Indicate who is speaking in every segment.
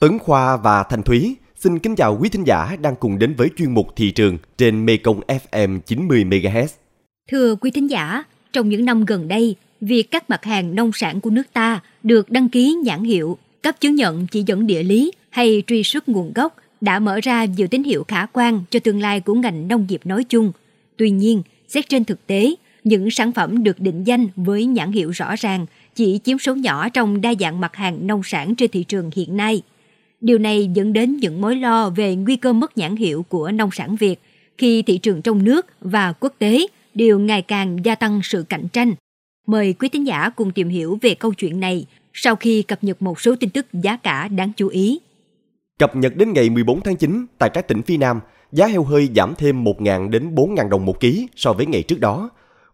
Speaker 1: Tấn Khoa và Thanh Thúy xin kính chào quý thính giả đang cùng đến với chuyên mục thị trường trên Mekong FM 90 MHz.
Speaker 2: Thưa quý thính giả, trong những năm gần đây, việc các mặt hàng nông sản của nước ta được đăng ký nhãn hiệu, cấp chứng nhận chỉ dẫn địa lý hay truy xuất nguồn gốc đã mở ra nhiều tín hiệu khả quan cho tương lai của ngành nông nghiệp nói chung. Tuy nhiên, xét trên thực tế, những sản phẩm được định danh với nhãn hiệu rõ ràng chỉ chiếm số nhỏ trong đa dạng mặt hàng nông sản trên thị trường hiện nay. Điều này dẫn đến những mối lo về nguy cơ mất nhãn hiệu của nông sản Việt khi thị trường trong nước và quốc tế đều ngày càng gia tăng sự cạnh tranh. Mời quý tín giả cùng tìm hiểu về câu chuyện này sau khi cập nhật một số tin tức giá cả đáng chú ý.
Speaker 1: Cập nhật đến ngày 14 tháng 9 tại các tỉnh phía Nam, giá heo hơi giảm thêm 1.000 đến 4.000 đồng một ký so với ngày trước đó.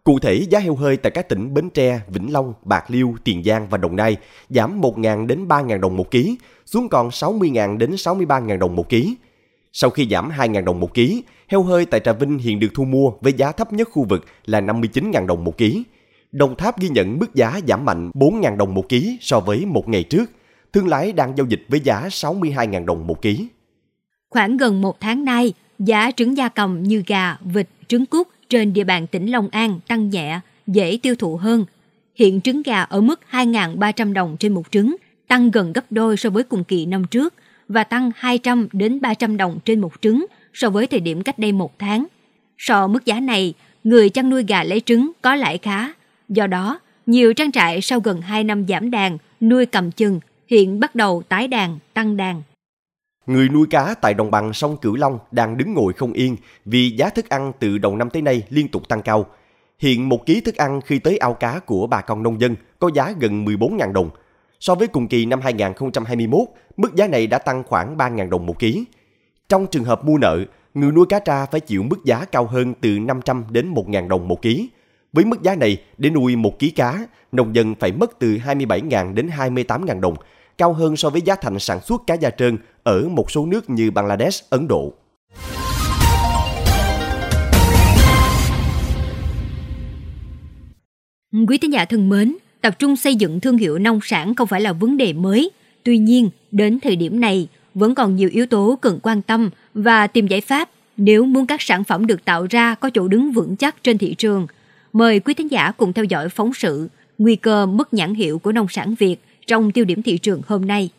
Speaker 1: Cụ thể, giá heo hơi tại các tỉnh Bến Tre, Vĩnh Long, Bạc Liêu, Tiền Giang và Đồng Nai giảm 1.000 đến 3.000 đồng một ký, xuống còn 60.000 đến 63.000 đồng một ký. Sau khi giảm 2.000 đồng một ký, heo hơi tại Trà Vinh hiện được thu mua với giá thấp nhất khu vực là 59.000 đồng một ký. Đồng Tháp ghi nhận mức giá giảm mạnh 4.000 đồng một ký so với một ngày trước. Thương lái đang giao dịch với giá 62.000 đồng một ký.
Speaker 2: Khoảng gần một tháng nay, giá trứng gia cầm như gà, vịt, trứng cút trên địa bàn tỉnh Long An tăng nhẹ, dễ tiêu thụ hơn. Hiện trứng gà ở mức 2.300 đồng trên một trứng, tăng gần gấp đôi so với cùng kỳ năm trước và tăng 200 đến 300 đồng trên một trứng so với thời điểm cách đây một tháng. So mức giá này, người chăn nuôi gà lấy trứng có lãi khá. Do đó, nhiều trang trại sau gần 2 năm giảm đàn, nuôi cầm chừng, hiện bắt đầu tái đàn, tăng đàn.
Speaker 1: Người nuôi cá tại đồng bằng sông Cửu Long đang đứng ngồi không yên vì giá thức ăn từ đầu năm tới nay liên tục tăng cao. Hiện một ký thức ăn khi tới ao cá của bà con nông dân có giá gần 14.000 đồng. So với cùng kỳ năm 2021, mức giá này đã tăng khoảng 3.000 đồng một ký. Trong trường hợp mua nợ, người nuôi cá tra phải chịu mức giá cao hơn từ 500 đến 1.000 đồng một ký. Với mức giá này, để nuôi một ký cá, nông dân phải mất từ 27.000 đến 28.000 đồng, cao hơn so với giá thành sản xuất cá da trơn ở một số nước như Bangladesh, Ấn Độ.
Speaker 2: Quý tín giả thân mến, tập trung xây dựng thương hiệu nông sản không phải là vấn đề mới. Tuy nhiên, đến thời điểm này, vẫn còn nhiều yếu tố cần quan tâm và tìm giải pháp nếu muốn các sản phẩm được tạo ra có chỗ đứng vững chắc trên thị trường. Mời quý thính giả cùng theo dõi phóng sự Nguy cơ mất nhãn hiệu của nông sản Việt trong tiêu điểm thị trường hôm nay.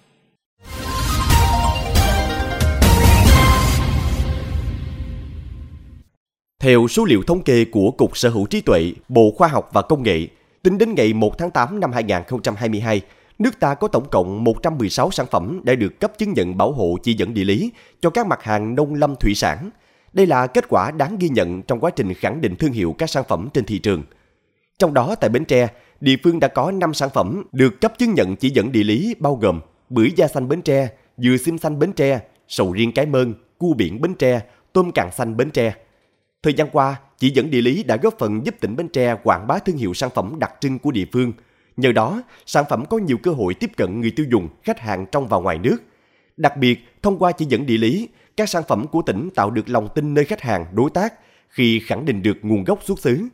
Speaker 1: Theo số liệu thống kê của Cục Sở hữu trí tuệ, Bộ Khoa học và Công nghệ, tính đến ngày 1 tháng 8 năm 2022, nước ta có tổng cộng 116 sản phẩm đã được cấp chứng nhận bảo hộ chỉ dẫn địa lý cho các mặt hàng nông lâm thủy sản. Đây là kết quả đáng ghi nhận trong quá trình khẳng định thương hiệu các sản phẩm trên thị trường. Trong đó tại Bến Tre, địa phương đã có 5 sản phẩm được cấp chứng nhận chỉ dẫn địa lý bao gồm bưởi da xanh Bến Tre, dừa sim xanh Bến Tre, sầu riêng cái mơn, cua biển Bến Tre, tôm càng xanh Bến Tre. Thời gian qua, chỉ dẫn địa lý đã góp phần giúp tỉnh Bến Tre quảng bá thương hiệu sản phẩm đặc trưng của địa phương. Nhờ đó, sản phẩm có nhiều cơ hội tiếp cận người tiêu dùng, khách hàng trong và ngoài nước. Đặc biệt, thông qua chỉ dẫn địa lý, các sản phẩm của tỉnh tạo được lòng tin nơi khách hàng, đối tác khi khẳng định được nguồn gốc xuất xứ.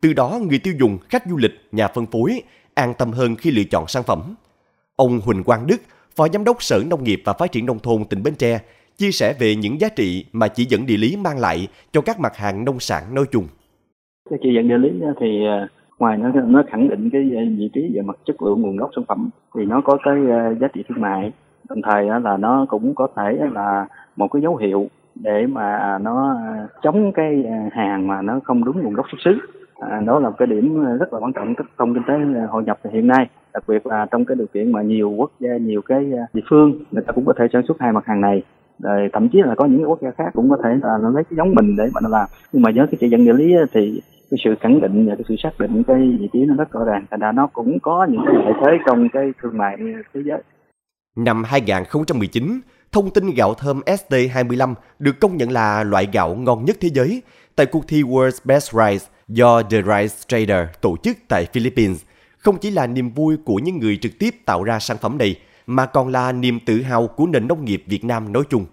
Speaker 1: Từ đó, người tiêu dùng, khách du lịch, nhà phân phối an tâm hơn khi lựa chọn sản phẩm. Ông Huỳnh Quang Đức, Phó Giám đốc Sở Nông nghiệp và Phát triển Nông thôn tỉnh Bến Tre, chia sẻ về những giá trị mà chỉ dẫn địa lý mang lại cho các mặt hàng nông sản nói chung.
Speaker 3: Cái chỉ dẫn địa lý thì à, ngoài nó nó khẳng định cái à, vị trí về mặt chất lượng nguồn gốc sản phẩm thì nó có cái à, giá trị thương mại. Đồng thời là nó cũng có thể là một cái dấu hiệu để mà nó chống cái hàng mà nó không đúng nguồn gốc xuất xứ. À, đó là một cái điểm rất là quan trọng trong kinh tế hội nhập hiện nay. Đặc biệt là trong cái điều kiện mà nhiều quốc gia nhiều cái địa phương người ta cũng có thể sản xuất hai mặt hàng này rồi thậm chí là có những quốc gia khác cũng có thể là nó lấy cái giống mình để mà nó làm. Nhưng mà với cái chỉ dẫn địa lý thì cái sự khẳng định và cái sự xác định cái vị trí nó rất rõ ràng. Thành ra nó cũng có những cái lợi thế trong cái thương mại thế giới.
Speaker 1: Năm 2019, thông tin gạo thơm ST25 được công nhận là loại gạo ngon nhất thế giới tại cuộc thi World's Best Rice do The Rice Trader tổ chức tại Philippines. Không chỉ là niềm vui của những người trực tiếp tạo ra sản phẩm này, mà còn là niềm tự hào của nền nông nghiệp Việt Nam nói chung.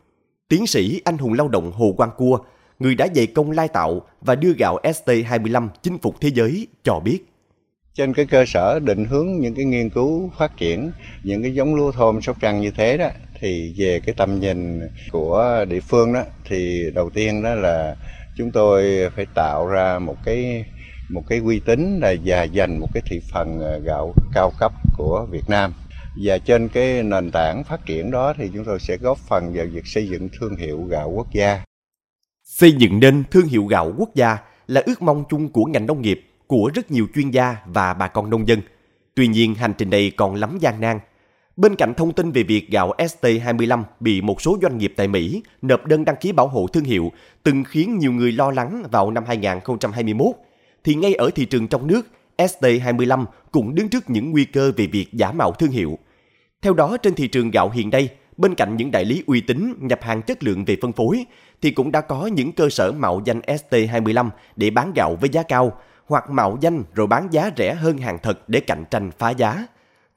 Speaker 1: Tiến sĩ anh hùng lao động Hồ Quang Cua, người đã dày công lai tạo và đưa gạo ST25 chinh phục thế giới, cho biết.
Speaker 4: Trên cái cơ sở định hướng những cái nghiên cứu phát triển những cái giống lúa thơm sóc trăng như thế đó thì về cái tầm nhìn của địa phương đó thì đầu tiên đó là chúng tôi phải tạo ra một cái một cái uy tín là và dành một cái thị phần ờ, gạo cao cấp của Việt Nam và trên cái nền tảng phát triển đó thì chúng tôi sẽ góp phần vào việc xây dựng thương hiệu gạo quốc gia.
Speaker 1: Xây dựng nên thương hiệu gạo quốc gia là ước mong chung của ngành nông nghiệp, của rất nhiều chuyên gia và bà con nông dân. Tuy nhiên hành trình này còn lắm gian nan. Bên cạnh thông tin về việc gạo ST25 bị một số doanh nghiệp tại Mỹ nộp đơn đăng ký bảo hộ thương hiệu từng khiến nhiều người lo lắng vào năm 2021, thì ngay ở thị trường trong nước, ST25 cũng đứng trước những nguy cơ về việc giả mạo thương hiệu. Theo đó, trên thị trường gạo hiện nay, bên cạnh những đại lý uy tín nhập hàng chất lượng về phân phối, thì cũng đã có những cơ sở mạo danh ST25 để bán gạo với giá cao, hoặc mạo danh rồi bán giá rẻ hơn hàng thật để cạnh tranh phá giá.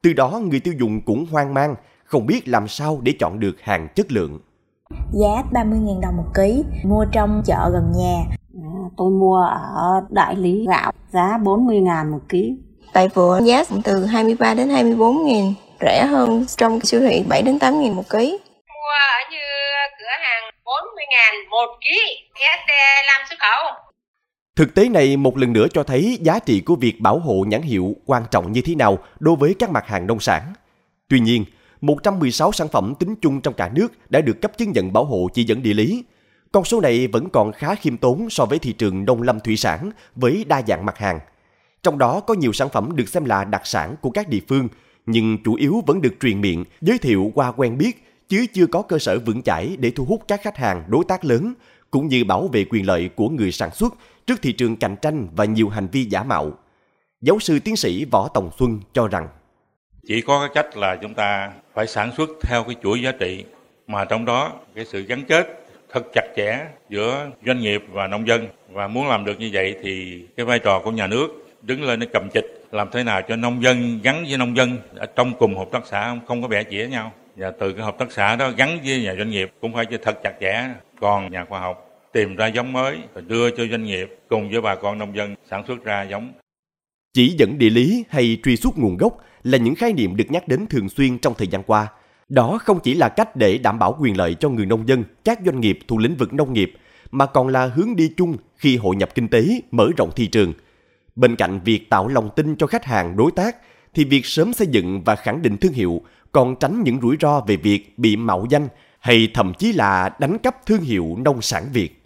Speaker 1: Từ đó người tiêu dùng cũng hoang mang, không biết làm sao để chọn được hàng chất lượng.
Speaker 5: Giá 30.000 đồng một ký, mua trong chợ gần nhà.
Speaker 6: À, tôi mua ở đại lý gạo giá 40.000 một ký.
Speaker 7: Tại vừa giá từ 23 đến 24 nghìn, rẻ hơn trong siêu thị 7 đến 8 nghìn một ký.
Speaker 8: Mua ở như cửa hàng 40 ngàn một ký, ST làm xuất khẩu.
Speaker 1: Thực tế này một lần nữa cho thấy giá trị của việc bảo hộ nhãn hiệu quan trọng như thế nào đối với các mặt hàng nông sản. Tuy nhiên, 116 sản phẩm tính chung trong cả nước đã được cấp chứng nhận bảo hộ chỉ dẫn địa lý. Con số này vẫn còn khá khiêm tốn so với thị trường nông lâm thủy sản với đa dạng mặt hàng. Trong đó có nhiều sản phẩm được xem là đặc sản của các địa phương, nhưng chủ yếu vẫn được truyền miệng, giới thiệu qua quen biết, chứ chưa có cơ sở vững chãi để thu hút các khách hàng đối tác lớn, cũng như bảo vệ quyền lợi của người sản xuất trước thị trường cạnh tranh và nhiều hành vi giả mạo. Giáo sư tiến sĩ Võ Tòng Xuân cho rằng
Speaker 9: chỉ có cái cách là chúng ta phải sản xuất theo cái chuỗi giá trị mà trong đó cái sự gắn kết thật chặt chẽ giữa doanh nghiệp và nông dân và muốn làm được như vậy thì cái vai trò của nhà nước đứng lên để cầm chịch làm thế nào cho nông dân gắn với nông dân ở trong cùng hợp tác xã không có bẻ chĩa nhau và từ cái hợp tác xã đó gắn với nhà doanh nghiệp cũng phải thật chặt chẽ còn nhà khoa học tìm ra giống mới và đưa cho doanh nghiệp cùng với bà con nông dân sản xuất ra giống.
Speaker 1: Chỉ dẫn địa lý hay truy xuất nguồn gốc là những khái niệm được nhắc đến thường xuyên trong thời gian qua. Đó không chỉ là cách để đảm bảo quyền lợi cho người nông dân, các doanh nghiệp thuộc lĩnh vực nông nghiệp, mà còn là hướng đi chung khi hội nhập kinh tế, mở rộng thị trường. Bên cạnh việc tạo lòng tin cho khách hàng đối tác, thì việc sớm xây dựng và khẳng định thương hiệu còn tránh những rủi ro về việc bị mạo danh hay thậm chí là đánh cắp thương hiệu nông sản Việt.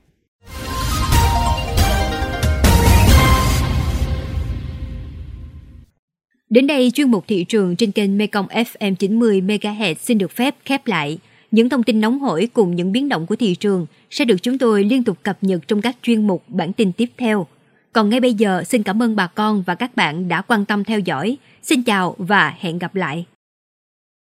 Speaker 2: Đến đây chuyên mục thị trường trên kênh Mekong FM 90 MHz xin được phép khép lại. Những thông tin nóng hổi cùng những biến động của thị trường sẽ được chúng tôi liên tục cập nhật trong các chuyên mục bản tin tiếp theo. Còn ngay bây giờ, xin cảm ơn bà con và các bạn đã quan tâm theo dõi. Xin chào và hẹn gặp lại.